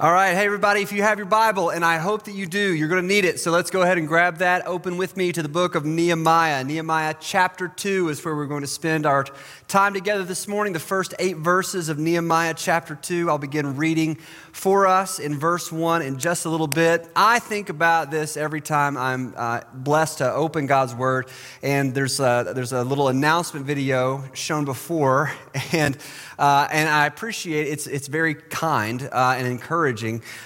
All right, hey everybody, if you have your Bible, and I hope that you do, you're going to need it. So let's go ahead and grab that. Open with me to the book of Nehemiah. Nehemiah chapter 2 is where we're going to spend our time together this morning. The first eight verses of Nehemiah chapter 2. I'll begin reading for us in verse 1 in just a little bit. I think about this every time I'm uh, blessed to open God's Word, and there's a, there's a little announcement video shown before, and uh, and I appreciate it. it's it's very kind uh, and encouraging.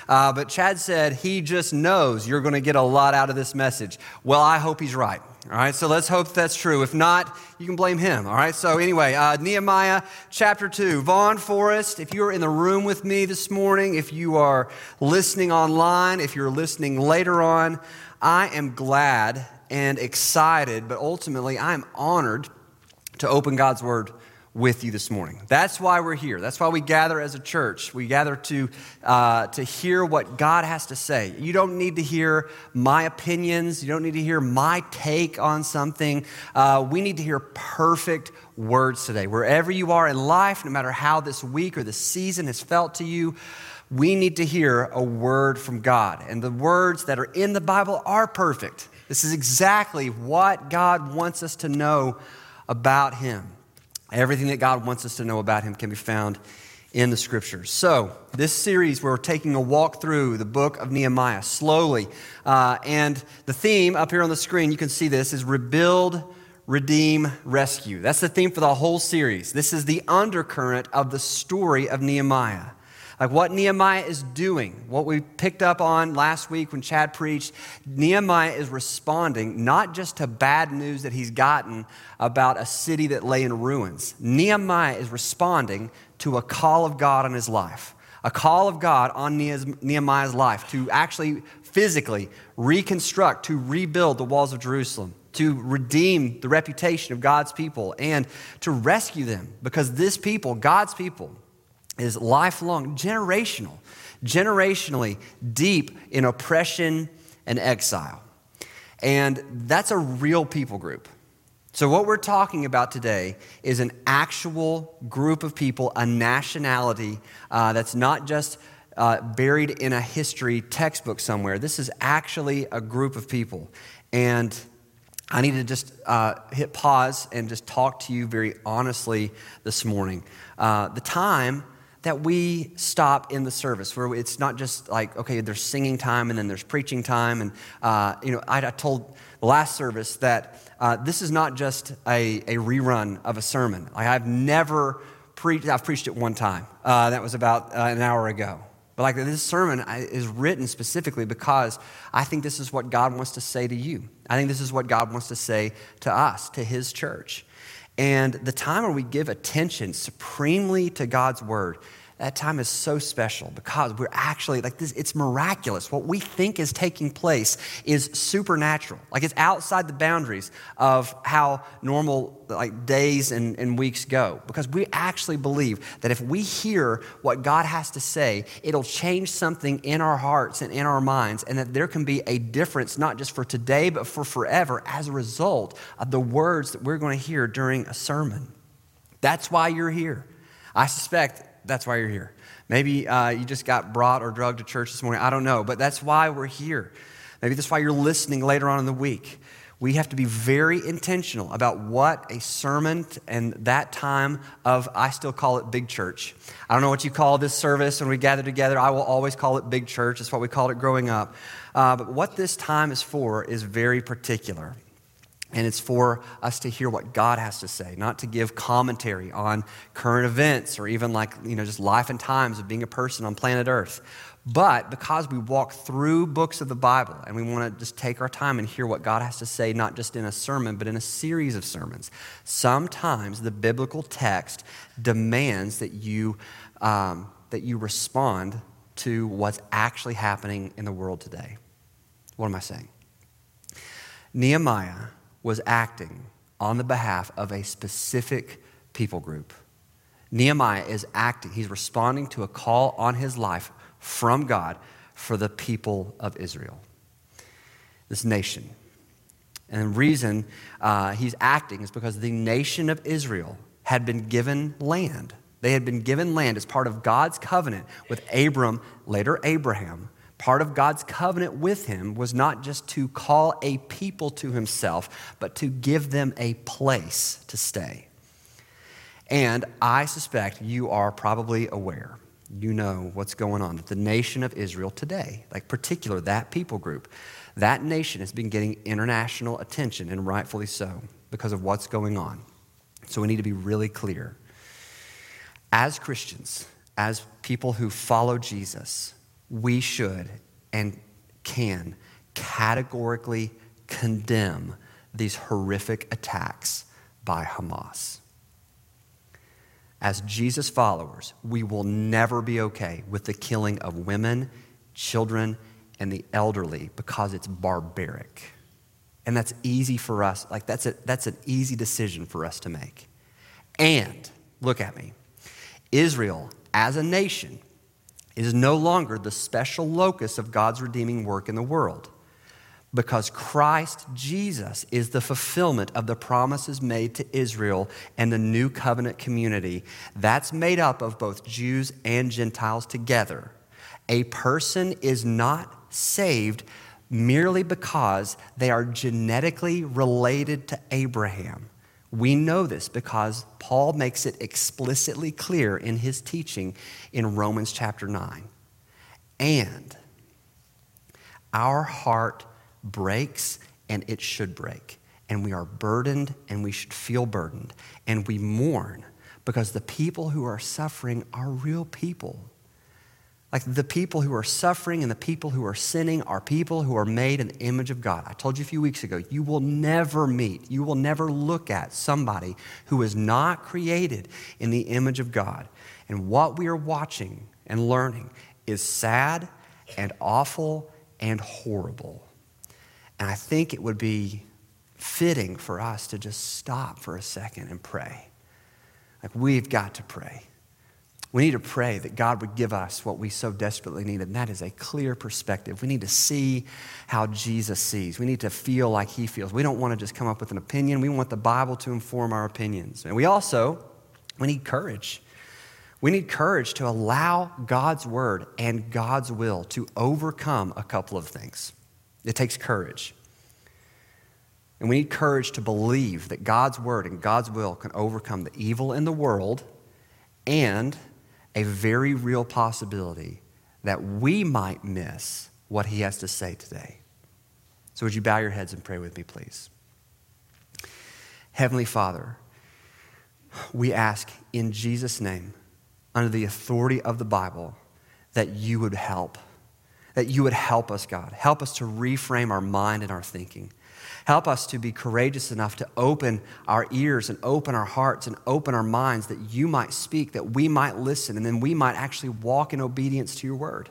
Uh, but Chad said he just knows you're going to get a lot out of this message. Well, I hope he's right. All right, so let's hope that's true. If not, you can blame him. All right, so anyway, uh, Nehemiah chapter 2. Vaughn Forest, if you're in the room with me this morning, if you are listening online, if you're listening later on, I am glad and excited, but ultimately I am honored to open God's Word with you this morning. That's why we're here. That's why we gather as a church. We gather to, uh, to hear what God has to say. You don't need to hear my opinions, you don't need to hear my take on something. Uh, we need to hear perfect words today. Wherever you are in life, no matter how this week or this season has felt to you, we need to hear a word from God. And the words that are in the Bible are perfect. This is exactly what God wants us to know about Him. Everything that God wants us to know about him can be found in the scriptures. So, this series, we're taking a walk through the book of Nehemiah slowly. Uh, and the theme up here on the screen, you can see this, is rebuild, redeem, rescue. That's the theme for the whole series. This is the undercurrent of the story of Nehemiah. Like what Nehemiah is doing, what we picked up on last week when Chad preached, Nehemiah is responding not just to bad news that he's gotten about a city that lay in ruins. Nehemiah is responding to a call of God on his life, a call of God on Nehemiah's life to actually physically reconstruct, to rebuild the walls of Jerusalem to redeem the reputation of God's people and to rescue them because this people, God's people, is lifelong, generational, generationally deep in oppression and exile. And that's a real people group. So, what we're talking about today is an actual group of people, a nationality uh, that's not just uh, buried in a history textbook somewhere. This is actually a group of people. And I need to just uh, hit pause and just talk to you very honestly this morning. Uh, the time that we stop in the service where it's not just like okay there's singing time and then there's preaching time. And uh, you know I, I, told last service that uh, this is not just a, a, rerun of a sermon. Like i've never preached i've preached it one time. Uh, that was about uh, an hour ago. But like this sermon is written specifically because i think this is what god wants to say to you. I think this is what god wants to say to us to his church and the time where we give attention supremely to God's word, that time is so special because we're actually like this, it's miraculous. What we think is taking place is supernatural. Like it's outside the boundaries of how normal like days and, and weeks go. Because we actually believe that if we hear what God has to say, it'll change something in our hearts and in our minds, and that there can be a difference, not just for today, but for forever as a result of the words that we're going to hear during a sermon. That's why you're here. I suspect that's why you're here. Maybe uh, you just got brought or drugged to church this morning. I don't know, but that's why we're here. Maybe that's why you're listening later on in the week. We have to be very intentional about what a sermon and that time of, I still call it big church. I don't know what you call this service when we gather together. I will always call it big church. That's what we called it growing up. Uh, but what this time is for is very particular. And it's for us to hear what God has to say, not to give commentary on current events or even like, you know, just life and times of being a person on planet Earth. But because we walk through books of the Bible and we want to just take our time and hear what God has to say, not just in a sermon, but in a series of sermons, sometimes the biblical text demands that you, um, that you respond to what's actually happening in the world today. What am I saying? Nehemiah was acting on the behalf of a specific people group. Nehemiah is acting, he's responding to a call on his life from God for the people of Israel, this nation. And the reason uh, he's acting is because the nation of Israel had been given land They had been given land as part of God's covenant with Abram, later Abraham. Part of God's covenant with him was not just to call a people to himself, but to give them a place to stay. And I suspect you are probably aware, you know what's going on, that the nation of Israel today, like particular that people group, that nation has been getting international attention, and rightfully so, because of what's going on. So we need to be really clear. As Christians, as people who follow Jesus, we should and can categorically condemn these horrific attacks by Hamas. As Jesus followers, we will never be okay with the killing of women, children, and the elderly because it's barbaric. And that's easy for us, like that's, a, that's an easy decision for us to make. And, look at me, Israel as a nation is no longer the special locus of God's redeeming work in the world because Christ Jesus is the fulfillment of the promises made to Israel and the new covenant community. That's made up of both Jews and Gentiles together. A person is not saved merely because they are genetically related to Abraham. We know this because Paul makes it explicitly clear in his teaching in Romans chapter 9. And our heart breaks and it should break. And we are burdened and we should feel burdened. And we mourn because the people who are suffering are real people. Like the people who are suffering and the people who are sinning are people who are made in the image of God. I told you a few weeks ago, you will never meet, you will never look at somebody who is not created in the image of God. And what we are watching and learning is sad and awful and horrible. And I think it would be fitting for us to just stop for a second and pray. Like, we've got to pray. We need to pray that God would give us what we so desperately need, and that is a clear perspective. We need to see how Jesus sees. We need to feel like he feels. We don't want to just come up with an opinion. We want the Bible to inform our opinions. And we also, we need courage. We need courage to allow God's word and God's will to overcome a couple of things. It takes courage. And we need courage to believe that God's word and God's will can overcome the evil in the world and a very real possibility that we might miss what he has to say today. So, would you bow your heads and pray with me, please? Heavenly Father, we ask in Jesus' name, under the authority of the Bible, that you would help. That you would help us, God. Help us to reframe our mind and our thinking. Help us to be courageous enough to open our ears and open our hearts and open our minds that you might speak, that we might listen, and then we might actually walk in obedience to your word.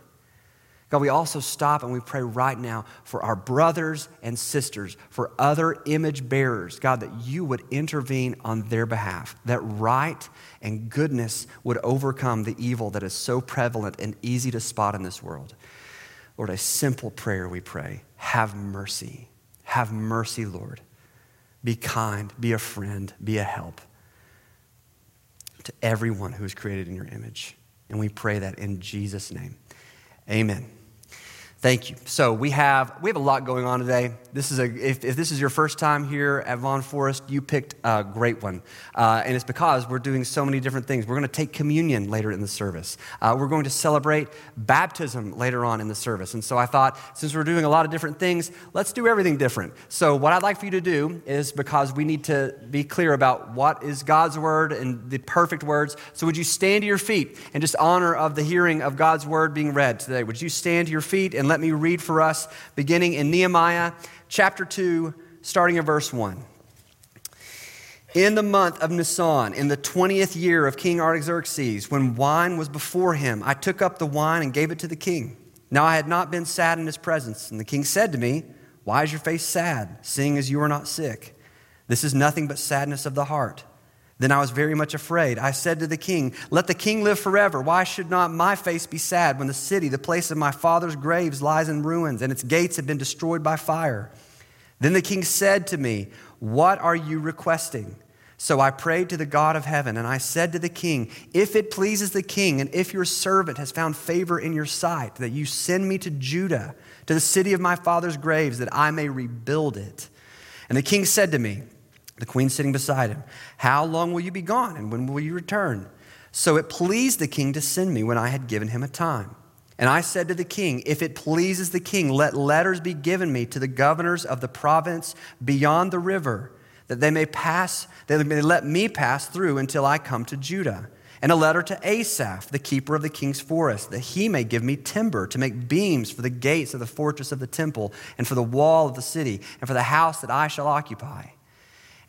God, we also stop and we pray right now for our brothers and sisters, for other image bearers, God, that you would intervene on their behalf, that right and goodness would overcome the evil that is so prevalent and easy to spot in this world. Lord, a simple prayer we pray have mercy. Have mercy, Lord. Be kind, be a friend, be a help to everyone who is created in your image. And we pray that in Jesus' name. Amen. Thank you. So we have we have a lot going on today. This is a if, if this is your first time here at Vaughn Forest, you picked a great one, uh, and it's because we're doing so many different things. We're going to take communion later in the service. Uh, we're going to celebrate baptism later on in the service, and so I thought since we're doing a lot of different things, let's do everything different. So what I'd like for you to do is because we need to be clear about what is God's word and the perfect words. So would you stand to your feet and just honor of the hearing of God's word being read today? Would you stand to your feet and let me read for us, beginning in Nehemiah chapter 2, starting at verse 1. In the month of Nisan, in the 20th year of King Artaxerxes, when wine was before him, I took up the wine and gave it to the king. Now I had not been sad in his presence. And the king said to me, Why is your face sad, seeing as you are not sick? This is nothing but sadness of the heart. Then I was very much afraid. I said to the king, Let the king live forever. Why should not my face be sad when the city, the place of my father's graves, lies in ruins and its gates have been destroyed by fire? Then the king said to me, What are you requesting? So I prayed to the God of heaven, and I said to the king, If it pleases the king, and if your servant has found favor in your sight, that you send me to Judah, to the city of my father's graves, that I may rebuild it. And the king said to me, the queen sitting beside him, How long will you be gone, and when will you return? So it pleased the king to send me when I had given him a time. And I said to the king, If it pleases the king, let letters be given me to the governors of the province beyond the river that they may pass, they may let me pass through until I come to Judah. And a letter to Asaph, the keeper of the king's forest, that he may give me timber to make beams for the gates of the fortress of the temple, and for the wall of the city, and for the house that I shall occupy.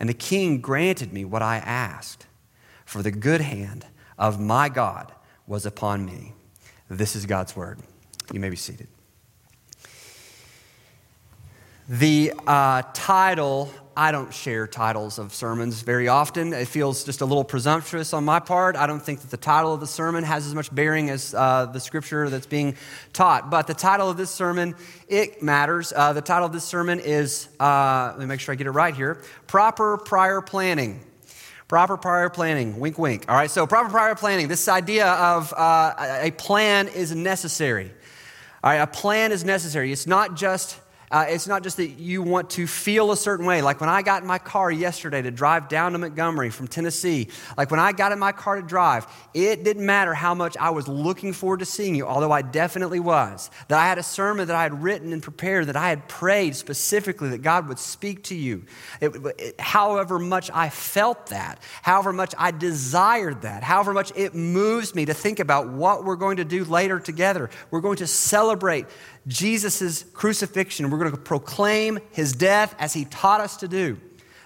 And the king granted me what I asked, for the good hand of my God was upon me. This is God's word. You may be seated. The uh, title I don't share titles of sermons very often. It feels just a little presumptuous on my part. I don't think that the title of the sermon has as much bearing as uh, the scripture that's being taught. But the title of this sermon, it matters. Uh, the title of this sermon is, uh, let me make sure I get it right here Proper Prior Planning. Proper prior planning, wink, wink. All right, so proper prior planning, this idea of uh, a plan is necessary. All right, a plan is necessary. It's not just uh, it's not just that you want to feel a certain way. Like when I got in my car yesterday to drive down to Montgomery from Tennessee, like when I got in my car to drive, it didn't matter how much I was looking forward to seeing you, although I definitely was. That I had a sermon that I had written and prepared, that I had prayed specifically that God would speak to you. It, it, however much I felt that, however much I desired that, however much it moves me to think about what we're going to do later together. We're going to celebrate Jesus' crucifixion. We're going to proclaim his death as he taught us to do.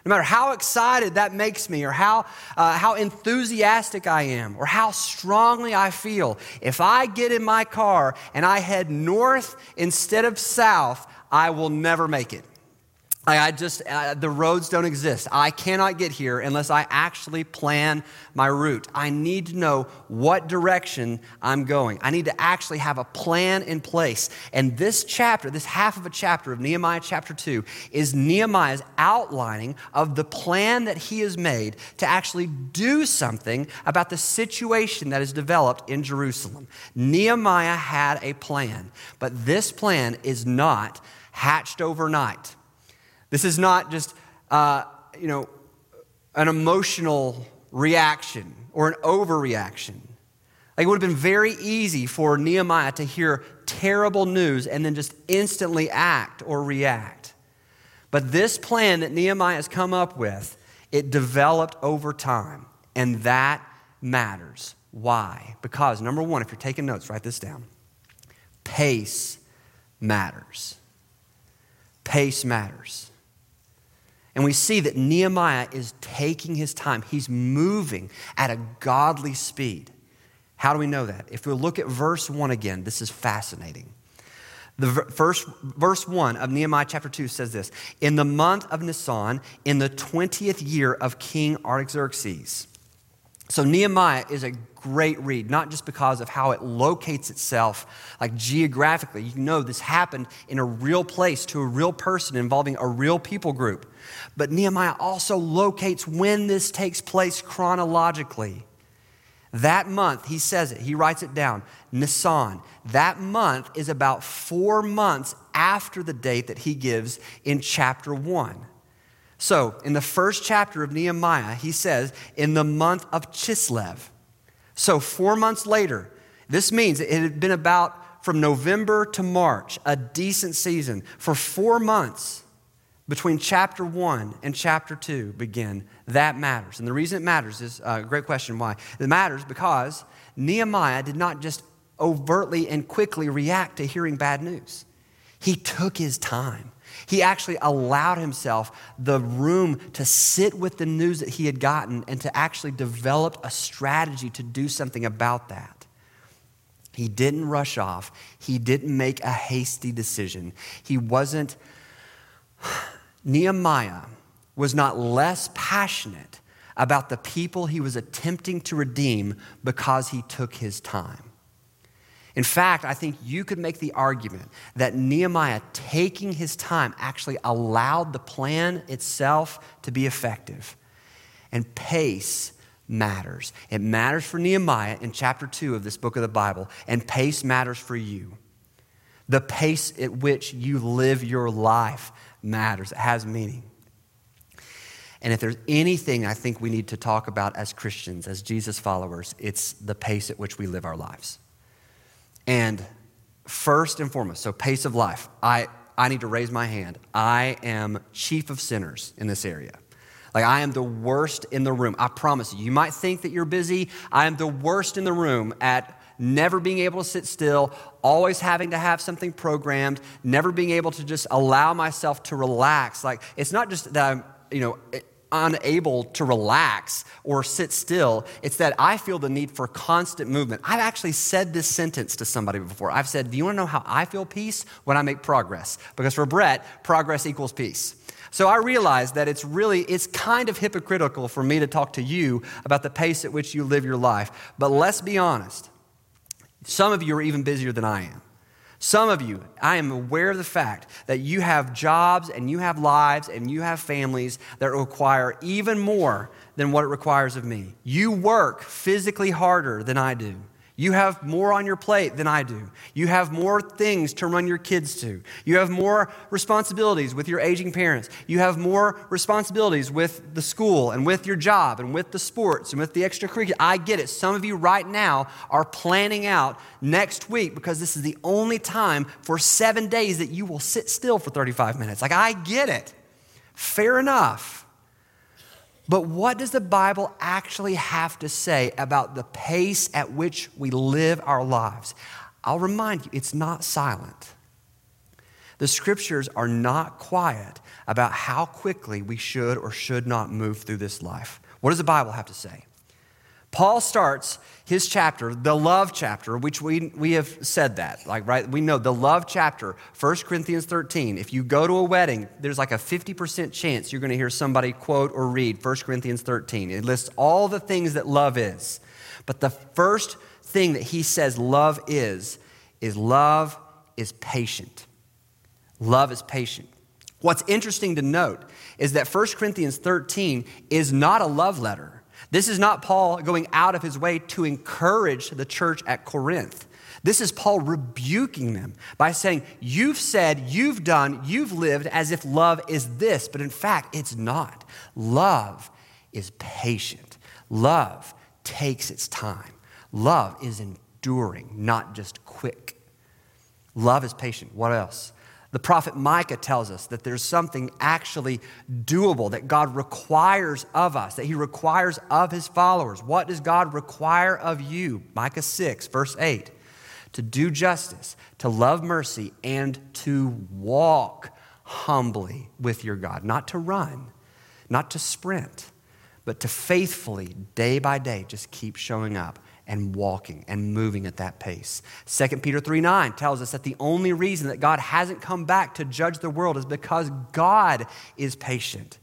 No matter how excited that makes me, or how, uh, how enthusiastic I am, or how strongly I feel, if I get in my car and I head north instead of south, I will never make it. I just, uh, the roads don't exist. I cannot get here unless I actually plan my route. I need to know what direction I'm going. I need to actually have a plan in place. And this chapter, this half of a chapter of Nehemiah chapter 2, is Nehemiah's outlining of the plan that he has made to actually do something about the situation that is developed in Jerusalem. Nehemiah had a plan, but this plan is not hatched overnight. This is not just, uh, you know, an emotional reaction or an overreaction. Like it would have been very easy for Nehemiah to hear terrible news and then just instantly act or react. But this plan that Nehemiah has come up with, it developed over time, and that matters. Why? Because, number one, if you're taking notes, write this down. Pace matters. Pace matters. And we see that Nehemiah is taking his time. He's moving at a godly speed. How do we know that? If we look at verse 1 again, this is fascinating. The first verse 1 of Nehemiah chapter 2 says this In the month of Nisan, in the 20th year of King Artaxerxes. So Nehemiah is a great read, not just because of how it locates itself, like geographically. You know this happened in a real place to a real person involving a real people group. But Nehemiah also locates when this takes place chronologically. That month, he says it, he writes it down, Nisan. That month is about four months after the date that he gives in chapter one. So, in the first chapter of Nehemiah, he says, in the month of Chislev. So, four months later, this means it had been about from November to March, a decent season. For four months between chapter one and chapter two begin. That matters. And the reason it matters is uh, a great question why. It matters because Nehemiah did not just overtly and quickly react to hearing bad news, he took his time. He actually allowed himself the room to sit with the news that he had gotten and to actually develop a strategy to do something about that. He didn't rush off. He didn't make a hasty decision. He wasn't, Nehemiah was not less passionate about the people he was attempting to redeem because he took his time. In fact, I think you could make the argument that Nehemiah taking his time actually allowed the plan itself to be effective. And pace matters. It matters for Nehemiah in chapter 2 of this book of the Bible, and pace matters for you. The pace at which you live your life matters, it has meaning. And if there's anything I think we need to talk about as Christians, as Jesus followers, it's the pace at which we live our lives. And first and foremost, so pace of life, I, I need to raise my hand. I am chief of sinners in this area. Like, I am the worst in the room. I promise you. You might think that you're busy. I am the worst in the room at never being able to sit still, always having to have something programmed, never being able to just allow myself to relax. Like, it's not just that I'm, you know, unable to relax or sit still. It's that I feel the need for constant movement. I've actually said this sentence to somebody before. I've said, Do you want to know how I feel peace? When I make progress. Because for Brett, progress equals peace. So I realize that it's really, it's kind of hypocritical for me to talk to you about the pace at which you live your life. But let's be honest. Some of you are even busier than I am. Some of you, I am aware of the fact that you have jobs and you have lives and you have families that require even more than what it requires of me. You work physically harder than I do. You have more on your plate than I do. You have more things to run your kids to. You have more responsibilities with your aging parents. You have more responsibilities with the school and with your job and with the sports and with the extracurricular. I get it. Some of you right now are planning out next week because this is the only time for seven days that you will sit still for 35 minutes. Like, I get it. Fair enough. But what does the Bible actually have to say about the pace at which we live our lives? I'll remind you, it's not silent. The scriptures are not quiet about how quickly we should or should not move through this life. What does the Bible have to say? Paul starts his chapter, the love chapter, which we, we have said that, like, right? We know the love chapter, 1 Corinthians 13. If you go to a wedding, there's like a 50% chance you're going to hear somebody quote or read 1 Corinthians 13. It lists all the things that love is. But the first thing that he says love is, is love is patient. Love is patient. What's interesting to note is that 1 Corinthians 13 is not a love letter. This is not Paul going out of his way to encourage the church at Corinth. This is Paul rebuking them by saying, You've said, you've done, you've lived as if love is this, but in fact, it's not. Love is patient, love takes its time, love is enduring, not just quick. Love is patient. What else? The prophet Micah tells us that there's something actually doable that God requires of us, that He requires of His followers. What does God require of you? Micah 6, verse 8 to do justice, to love mercy, and to walk humbly with your God. Not to run, not to sprint, but to faithfully, day by day, just keep showing up and walking and moving at that pace. 2 Peter 3 9 tells us that the only reason that God hasn't come back to judge the world is because God is patient.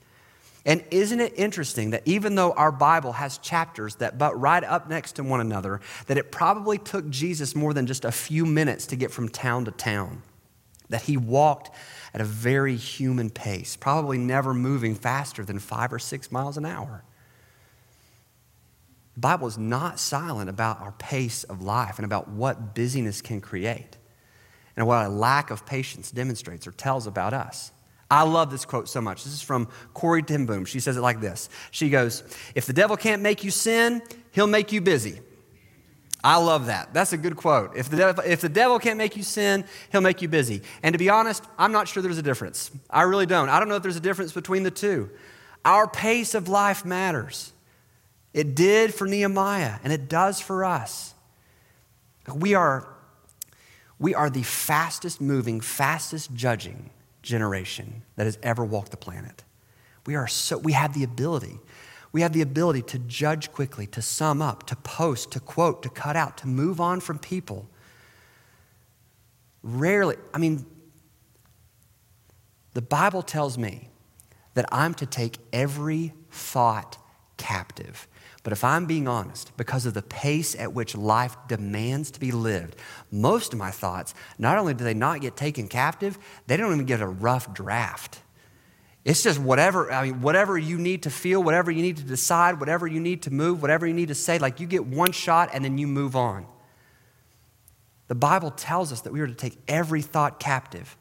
And isn't it interesting that even though our Bible has chapters that butt right up next to one another, that it probably took Jesus more than just a few minutes to get from town to town? That he walked at a very human pace, probably never moving faster than five or six miles an hour. The Bible is not silent about our pace of life and about what busyness can create and what a lack of patience demonstrates or tells about us. I love this quote so much. This is from Corrie ten Boom. She says it like this She goes, If the devil can't make you sin, he'll make you busy. I love that. That's a good quote. If the, if the devil can't make you sin, he'll make you busy. And to be honest, I'm not sure there's a difference. I really don't. I don't know if there's a difference between the two. Our pace of life matters. It did for Nehemiah, and it does for us. We are, we are the fastest moving, fastest judging generation that has ever walked the planet. We, are so, we have the ability. We have the ability to judge quickly, to sum up, to post, to quote, to cut out, to move on from people. Rarely, I mean, the Bible tells me that I'm to take every thought captive but if I'm being honest, because of the pace at which life demands to be lived, most of my thoughts, not only do they not get taken captive, they don't even get a rough draft. It's just whatever, I mean, whatever you need to feel, whatever you need to decide, whatever you need to move, whatever you need to say, like you get one shot and then you move on. The Bible tells us that we are to take every thought captive.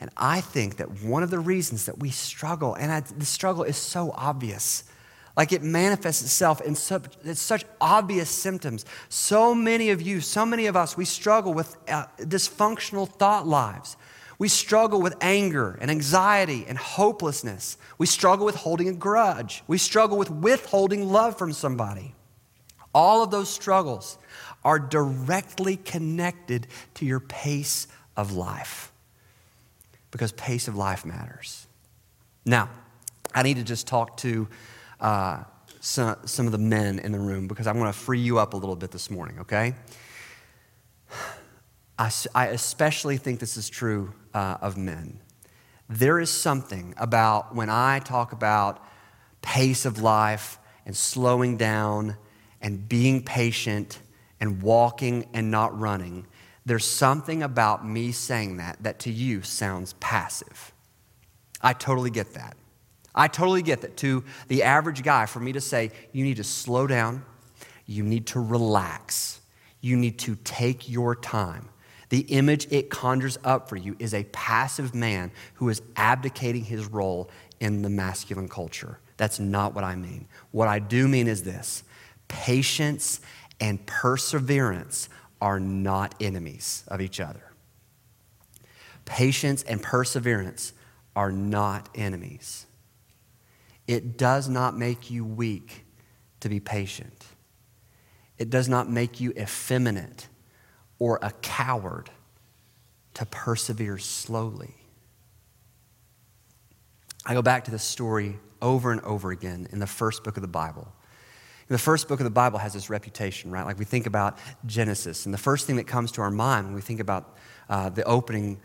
And I think that one of the reasons that we struggle, and I, the struggle is so obvious, like it manifests itself in such, such obvious symptoms. So many of you, so many of us, we struggle with uh, dysfunctional thought lives. We struggle with anger and anxiety and hopelessness. We struggle with holding a grudge. We struggle with withholding love from somebody. All of those struggles are directly connected to your pace of life because pace of life matters. Now, I need to just talk to uh, some, some of the men in the room because I want to free you up a little bit this morning, okay? I, I especially think this is true uh, of men. There is something about when I talk about pace of life and slowing down and being patient and walking and not running, there's something about me saying that that to you sounds passive. I totally get that. I totally get that to the average guy, for me to say, you need to slow down, you need to relax, you need to take your time. The image it conjures up for you is a passive man who is abdicating his role in the masculine culture. That's not what I mean. What I do mean is this patience and perseverance are not enemies of each other. Patience and perseverance are not enemies. It does not make you weak to be patient. It does not make you effeminate or a coward to persevere slowly. I go back to this story over and over again in the first book of the Bible. The first book of the Bible has this reputation, right? Like we think about Genesis, and the first thing that comes to our mind when we think about uh, the opening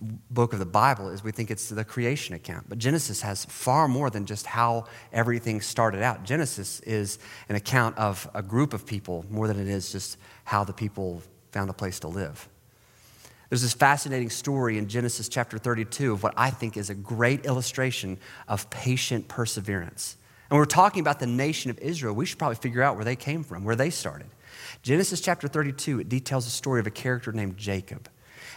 book of the Bible is we think it's the creation account. But Genesis has far more than just how everything started out. Genesis is an account of a group of people more than it is just how the people found a place to live. There's this fascinating story in Genesis chapter 32 of what I think is a great illustration of patient perseverance. And we're talking about the nation of Israel. We should probably figure out where they came from, where they started. Genesis chapter 32, it details the story of a character named Jacob.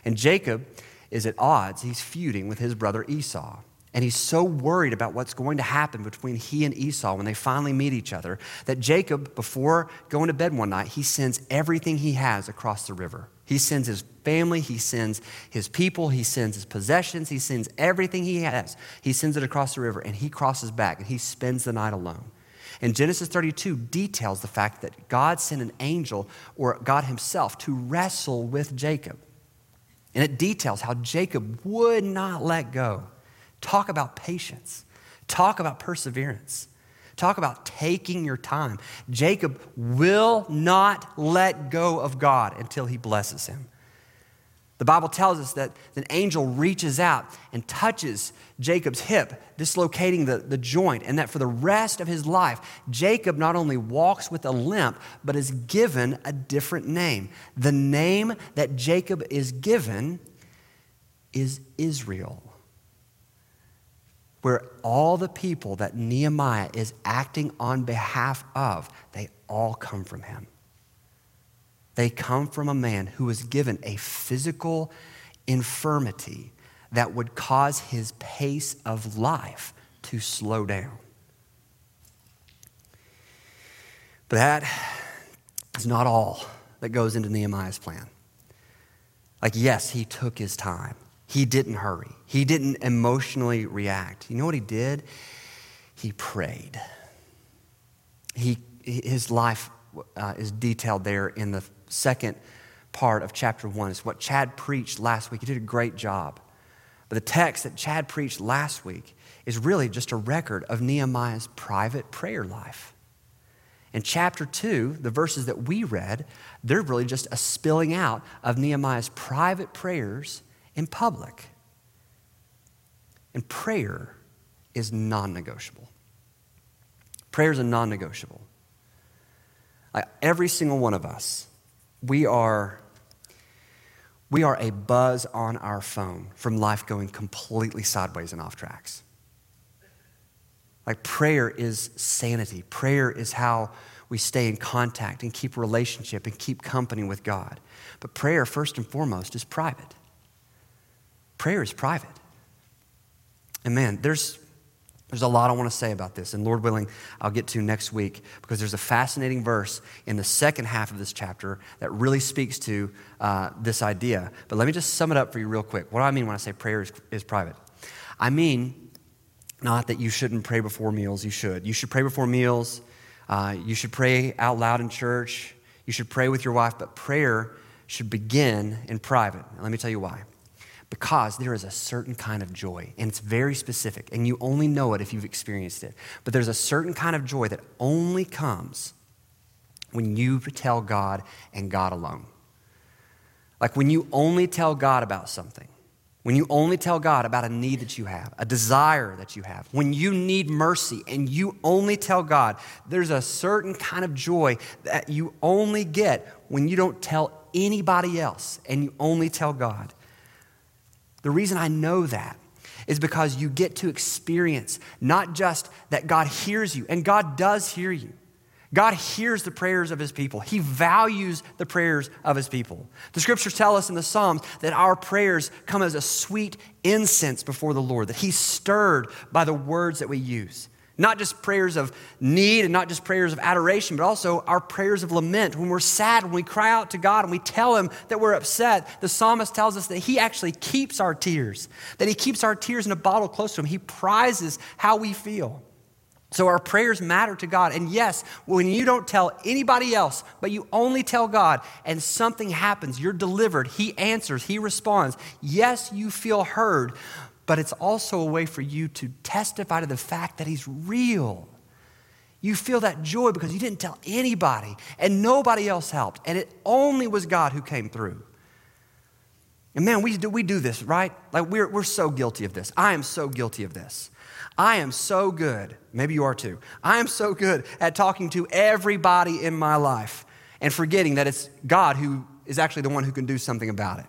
And Jacob is at odds. He's feuding with his brother Esau. And he's so worried about what's going to happen between he and Esau when they finally meet each other that Jacob, before going to bed one night, he sends everything he has across the river. He sends his family, he sends his people, he sends his possessions, he sends everything he has. He sends it across the river and he crosses back and he spends the night alone. And Genesis 32 details the fact that God sent an angel or God himself to wrestle with Jacob. And it details how Jacob would not let go. Talk about patience. Talk about perseverance. Talk about taking your time. Jacob will not let go of God until he blesses him. The Bible tells us that an angel reaches out and touches Jacob's hip, dislocating the, the joint, and that for the rest of his life, Jacob not only walks with a limp, but is given a different name. The name that Jacob is given is Israel, where all the people that Nehemiah is acting on behalf of, they all come from him. They come from a man who was given a physical infirmity that would cause his pace of life to slow down. But that is not all that goes into Nehemiah's plan. Like, yes, he took his time. He didn't hurry. He didn't emotionally react. You know what he did? He prayed. He, his life uh, is detailed there in the second part of chapter one. It's what Chad preached last week. He did a great job. But the text that Chad preached last week is really just a record of Nehemiah's private prayer life. In chapter two, the verses that we read, they're really just a spilling out of Nehemiah's private prayers in public. And prayer is non negotiable. Prayer is a non negotiable. Every single one of us we are we are a buzz on our phone from life going completely sideways and off tracks. Like prayer is sanity. Prayer is how we stay in contact and keep relationship and keep company with God. But prayer, first and foremost, is private. Prayer is private. And man, there's, there's a lot I want to say about this, and Lord willing, I'll get to next week because there's a fascinating verse in the second half of this chapter that really speaks to uh, this idea. But let me just sum it up for you real quick. What do I mean when I say prayer is, is private? I mean not that you shouldn't pray before meals, you should. You should pray before meals, uh, you should pray out loud in church, you should pray with your wife, but prayer should begin in private. Let me tell you why because there is a certain kind of joy, and it's very specific, and you only know it if you've experienced it. But there's a certain kind of joy that only comes when you tell God and God alone. Like when you only tell God about something, when you only tell God about a need that you have, a desire that you have, when you need mercy and you only tell God, there's a certain kind of joy that you only get when you don't tell anybody else and you only tell God. The reason I know that is because you get to experience not just that God hears you, and God does hear you. God hears the prayers of his people. He values the prayers of his people. The scriptures tell us in the Psalms that our prayers come as a sweet incense before the Lord, that he's stirred by the words that we use. Not just prayers of need and not just prayers of adoration, but also our prayers of lament. When we're sad, when we cry out to God and we tell Him that we're upset, the psalmist tells us that He actually keeps our tears, that He keeps our tears in a bottle close to Him. He prizes how we feel. So our prayers matter to God. And yes, when you don't tell anybody else, but you only tell God and something happens, you're delivered, He answers, He responds. Yes, you feel heard, but it's also a way for you to testify to the fact that He's real. You feel that joy because you didn't tell anybody and nobody else helped, and it only was God who came through. And man, we do, we do this, right? Like we're, we're so guilty of this. I am so guilty of this. I am so good, maybe you are too. I am so good at talking to everybody in my life and forgetting that it's God who is actually the one who can do something about it.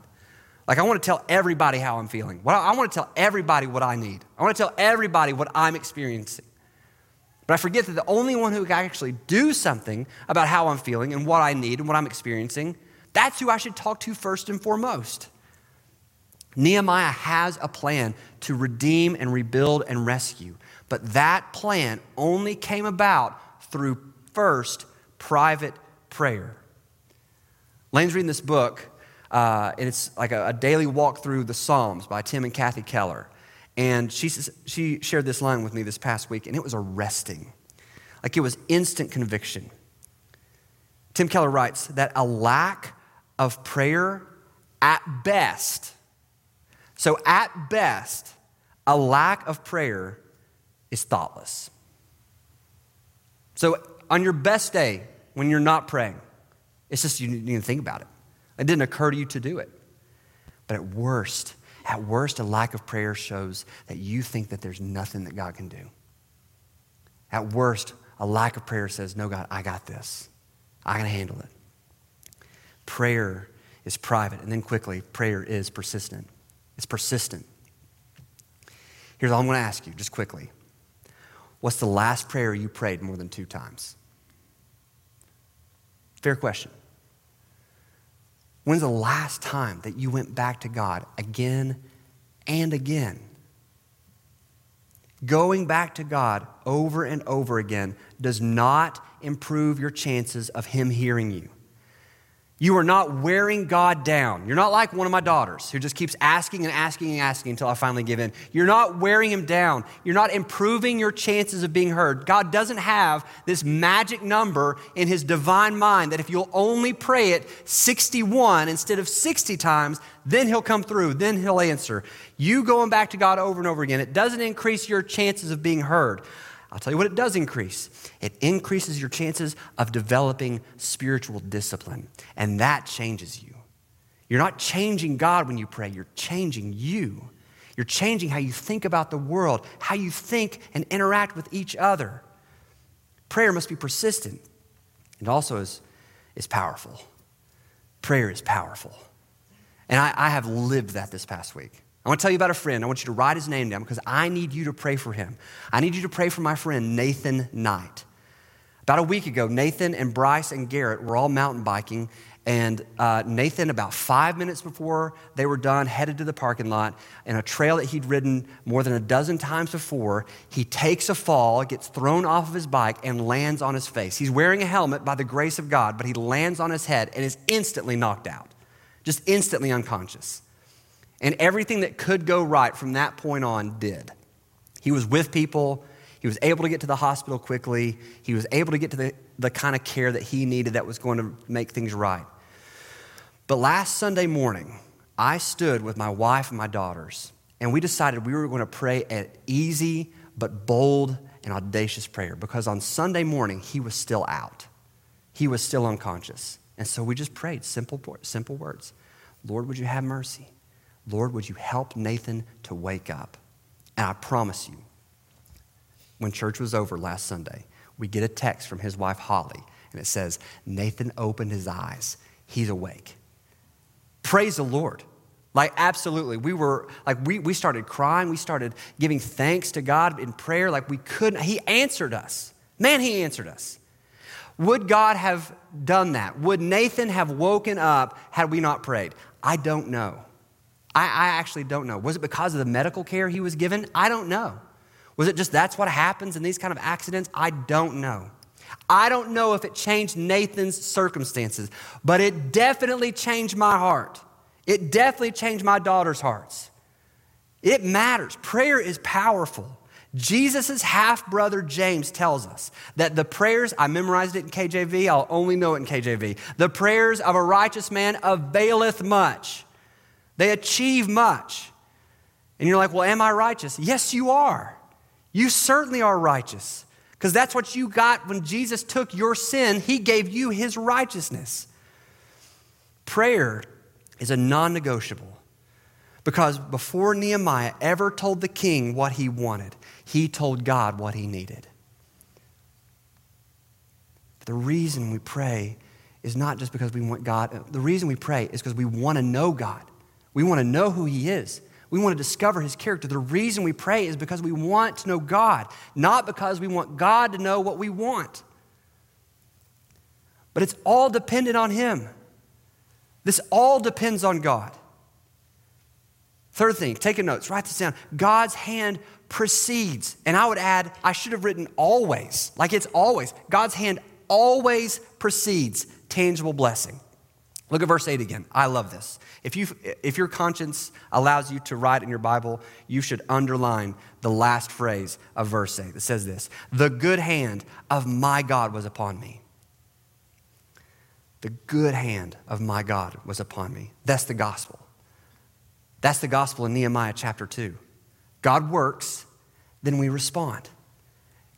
Like, I want to tell everybody how I'm feeling. Well, I want to tell everybody what I need. I want to tell everybody what I'm experiencing. But I forget that the only one who can actually do something about how I'm feeling and what I need and what I'm experiencing, that's who I should talk to first and foremost. Nehemiah has a plan to redeem and rebuild and rescue, but that plan only came about through first private prayer. Lane's reading this book uh, and it's like a, a, daily walk through the Psalms by Tim and Kathy Keller. And she, she shared this line with me this past week, and it was arresting. Like it was instant conviction. Tim Keller writes that a lack of prayer at best, so at best, a lack of prayer is thoughtless. So on your best day, when you're not praying, it's just you need to think about it. It didn't occur to you to do it. But at worst, at worst, a lack of prayer shows that you think that there's nothing that God can do. At worst, a lack of prayer says, No, God, I got this. I can handle it. Prayer is private. And then quickly, prayer is persistent. It's persistent. Here's all I'm going to ask you, just quickly. What's the last prayer you prayed more than two times? Fair question. When's the last time that you went back to God again and again? Going back to God over and over again does not improve your chances of Him hearing you. You are not wearing God down. You're not like one of my daughters who just keeps asking and asking and asking until I finally give in. You're not wearing him down. You're not improving your chances of being heard. God doesn't have this magic number in his divine mind that if you'll only pray it 61 instead of 60 times, then he'll come through, then he'll answer. You going back to God over and over again, it doesn't increase your chances of being heard. I'll tell you what it does increase it increases your chances of developing spiritual discipline, and that changes you. You're not changing God when you pray, you're changing you. You're changing how you think about the world, how you think and interact with each other. Prayer must be persistent and also is, is powerful. Prayer is powerful. And I, I have lived that this past week. I want to tell you about a friend. I want you to write his name down because I need you to pray for him. I need you to pray for my friend, Nathan Knight. About a week ago, Nathan and Bryce and Garrett were all mountain biking, and uh, Nathan, about five minutes before they were done, headed to the parking lot. In a trail that he'd ridden more than a dozen times before, he takes a fall, gets thrown off of his bike, and lands on his face. He's wearing a helmet by the grace of God, but he lands on his head and is instantly knocked out, just instantly unconscious. And everything that could go right from that point on did. He was with people. He was able to get to the hospital quickly. He was able to get to the, the kind of care that he needed that was going to make things right. But last Sunday morning, I stood with my wife and my daughters, and we decided we were going to pray an easy but bold and audacious prayer because on Sunday morning, he was still out. He was still unconscious. And so we just prayed simple, simple words Lord, would you have mercy? Lord, would you help Nathan to wake up? And I promise you, when church was over last Sunday, we get a text from his wife, Holly, and it says, Nathan opened his eyes. He's awake. Praise the Lord. Like, absolutely. We were, like, we, we started crying. We started giving thanks to God in prayer. Like, we couldn't, He answered us. Man, He answered us. Would God have done that? Would Nathan have woken up had we not prayed? I don't know. I, I actually don't know. Was it because of the medical care he was given? I don't know. Was it just that's what happens in these kind of accidents? I don't know. I don't know if it changed Nathan's circumstances, but it definitely changed my heart. It definitely changed my daughter's hearts. It matters. Prayer is powerful. Jesus' half brother James tells us that the prayers, I memorized it in KJV, I'll only know it in KJV. The prayers of a righteous man availeth much. They achieve much. And you're like, well, am I righteous? Yes, you are. You certainly are righteous. Because that's what you got when Jesus took your sin, he gave you his righteousness. Prayer is a non negotiable. Because before Nehemiah ever told the king what he wanted, he told God what he needed. The reason we pray is not just because we want God, the reason we pray is because we want to know God. We want to know who He is. We want to discover His character. The reason we pray is because we want to know God, not because we want God to know what we want. But it's all dependent on Him. This all depends on God. Third thing, take a notes, write this down. God's hand precedes. And I would add, I should have written always, like it's always. God's hand always precedes tangible blessing. Look at verse 8 again. I love this. If, you, if your conscience allows you to write in your Bible, you should underline the last phrase of verse 8. that says this The good hand of my God was upon me. The good hand of my God was upon me. That's the gospel. That's the gospel in Nehemiah chapter 2. God works, then we respond.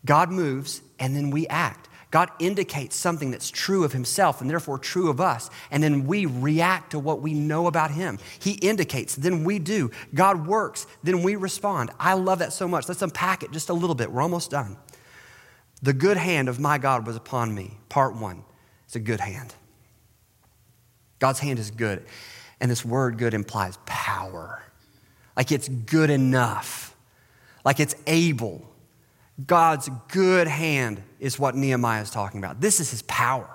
God moves, and then we act. God indicates something that's true of himself and therefore true of us. And then we react to what we know about him. He indicates, then we do. God works, then we respond. I love that so much. Let's unpack it just a little bit. We're almost done. The good hand of my God was upon me. Part one. It's a good hand. God's hand is good. And this word good implies power. Like it's good enough. Like it's able God's good hand is what Nehemiah is talking about. This is his power.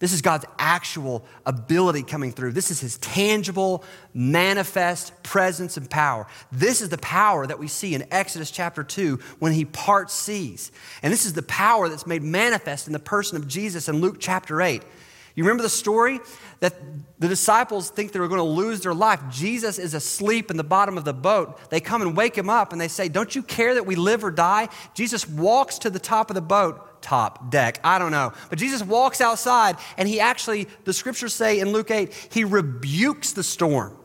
This is God's actual ability coming through. This is his tangible, manifest presence and power. This is the power that we see in Exodus chapter 2 when he parts seas. And this is the power that's made manifest in the person of Jesus in Luke chapter 8. You remember the story that the disciples think they were going to lose their life. Jesus is asleep in the bottom of the boat. They come and wake him up and they say, Don't you care that we live or die? Jesus walks to the top of the boat, top, deck, I don't know. But Jesus walks outside and he actually, the scriptures say in Luke 8, he rebukes the storm.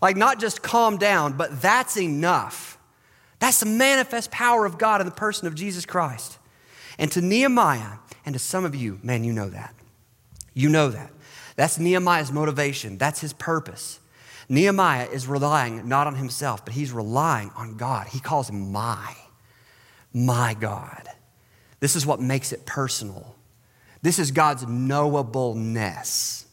Like, not just calm down, but that's enough. That's the manifest power of God in the person of Jesus Christ. And to Nehemiah and to some of you, man, you know that. You know that. That's Nehemiah's motivation, that's his purpose. Nehemiah is relying not on himself, but he's relying on God. He calls him my, my God. This is what makes it personal. This is God's knowableness.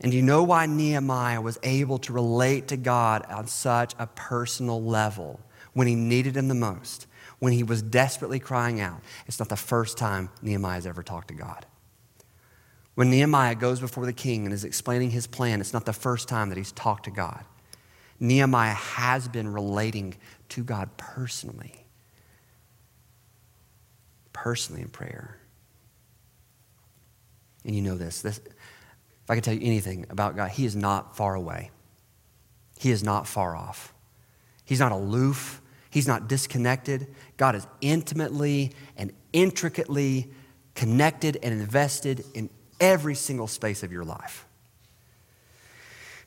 And you know why Nehemiah was able to relate to God on such a personal level when he needed him the most, when he was desperately crying out? It's not the first time Nehemiah's ever talked to God. When Nehemiah goes before the king and is explaining his plan, it's not the first time that he's talked to God. Nehemiah has been relating to God personally, personally in prayer. And you know this, this if I could tell you anything about God, He is not far away. He is not far off. He's not aloof. He's not disconnected. God is intimately and intricately connected and invested in every single space of your life.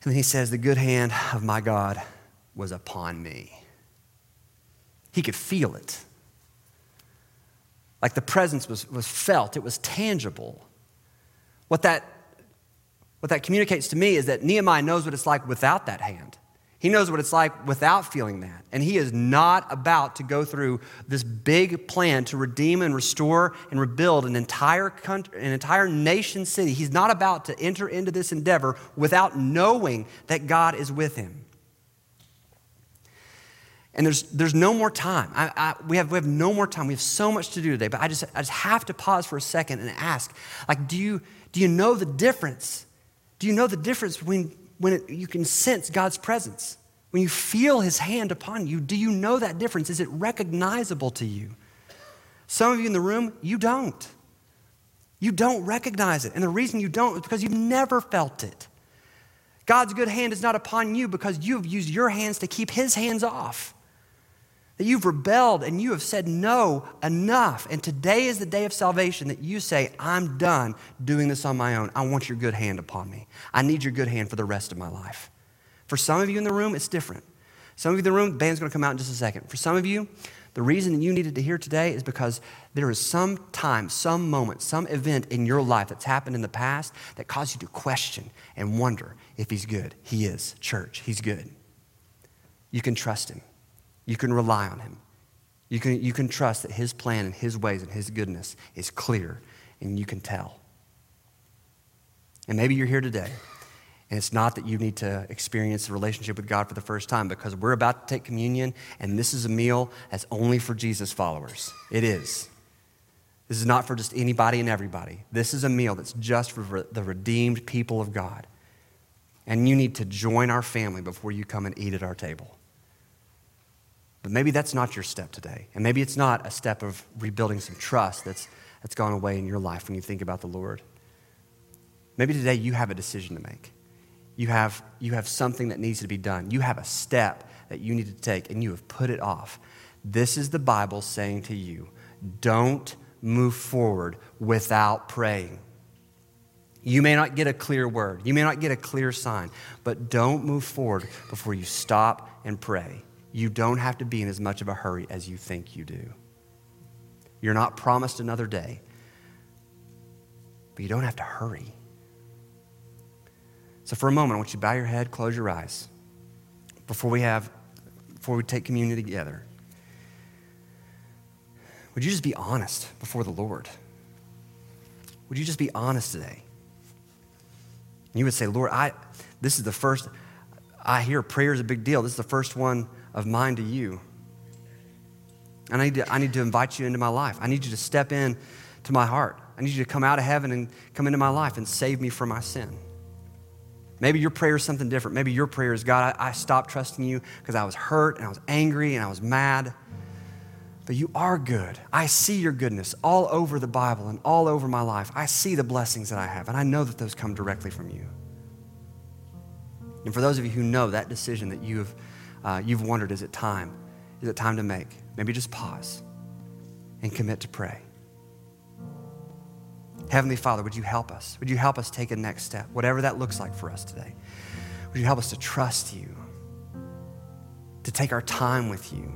And then he says, The good hand of my God was upon me. He could feel it. Like the presence was, was felt, it was tangible. What that what that communicates to me is that Nehemiah knows what it's like without that hand. He knows what it's like without feeling that. And he is not about to go through this big plan to redeem and restore and rebuild an entire country, an entire nation city. He's not about to enter into this endeavor without knowing that God is with him. And there's, there's no more time. I, I, we, have, we have no more time. We have so much to do today. But I just, I just have to pause for a second and ask, like, do you, do you know the difference do you know the difference between when it, you can sense God's presence? When you feel his hand upon you, do you know that difference? Is it recognizable to you? Some of you in the room, you don't. You don't recognize it. And the reason you don't is because you've never felt it. God's good hand is not upon you because you have used your hands to keep his hands off that you've rebelled and you have said no enough. And today is the day of salvation that you say, I'm done doing this on my own. I want your good hand upon me. I need your good hand for the rest of my life. For some of you in the room, it's different. Some of you in the room, the band's to come out in just a second. For some of you, the reason you needed to hear today is because there is some time, some moment, some event in your life that's happened in the past that caused you to question and wonder if he's good. He is. Church, he's good. You can trust him. You can rely on him. You can, you can trust that his plan and his ways and his goodness is clear and you can tell. And maybe you're here today and it's not that you need to experience a relationship with God for the first time because we're about to take communion and this is a meal that's only for Jesus followers. It is. This is not for just anybody and everybody. This is a meal that's just for the redeemed people of God. And you need to join our family before you come and eat at our table. But maybe that's not your step today. And maybe it's not a step of rebuilding some trust that's, that's gone away in your life when you think about the Lord. Maybe today you have a decision to make. You have, you have something that needs to be done. You have a step that you need to take, and you have put it off. This is the Bible saying to you don't move forward without praying. You may not get a clear word, you may not get a clear sign, but don't move forward before you stop and pray you don't have to be in as much of a hurry as you think you do. You're not promised another day, but you don't have to hurry. So, for a moment, I want you to bow your head, close your eyes before we have, before we take communion together. Would you just be honest before the Lord? Would you just be honest today? And you would say, Lord, I, this is the first, I hear prayer is a big deal. This is the first one of mine to you. And I need, to, I need to invite you into my life. I need you to step in to my heart. I need you to come out of heaven and come into my life and save me from my sin. Maybe your prayer is something different. Maybe your prayer is God, I, I stopped trusting you because I was hurt and I was angry and I was mad. But you are good. I see your goodness all over the Bible and all over my life. I see the blessings that I have, and I know that those come directly from you. And for those of you who know that decision that you have uh, you've wondered is it time? Is it time to make? Maybe just pause and commit to pray. Heavenly Father, would you help us? Would you help us take a next step, whatever that looks like for us today? Would you help us to trust you, to take our time with you?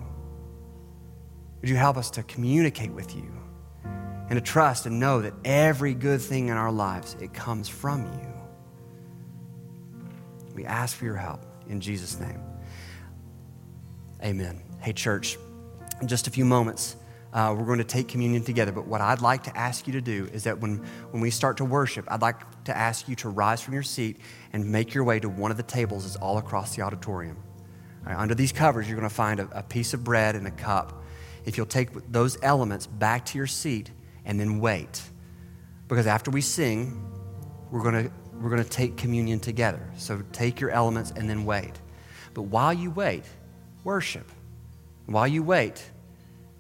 Would you help us to communicate with you and to trust and know that every good thing in our lives, it comes from you? We ask for your help in Jesus' name. Amen. Hey, church, in just a few moments, uh, we're going to take communion together. But what I'd like to ask you to do is that when, when we start to worship, I'd like to ask you to rise from your seat and make your way to one of the tables that's all across the auditorium. Under these covers, you're going to find a, a piece of bread and a cup. If you'll take those elements back to your seat and then wait. Because after we sing, we're going to, we're going to take communion together. So take your elements and then wait. But while you wait, worship. While you wait,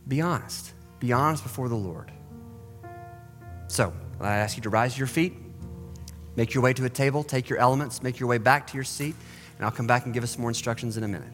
be honest. Be honest before the Lord. So, I ask you to rise to your feet, make your way to a table, take your elements, make your way back to your seat, and I'll come back and give us some more instructions in a minute.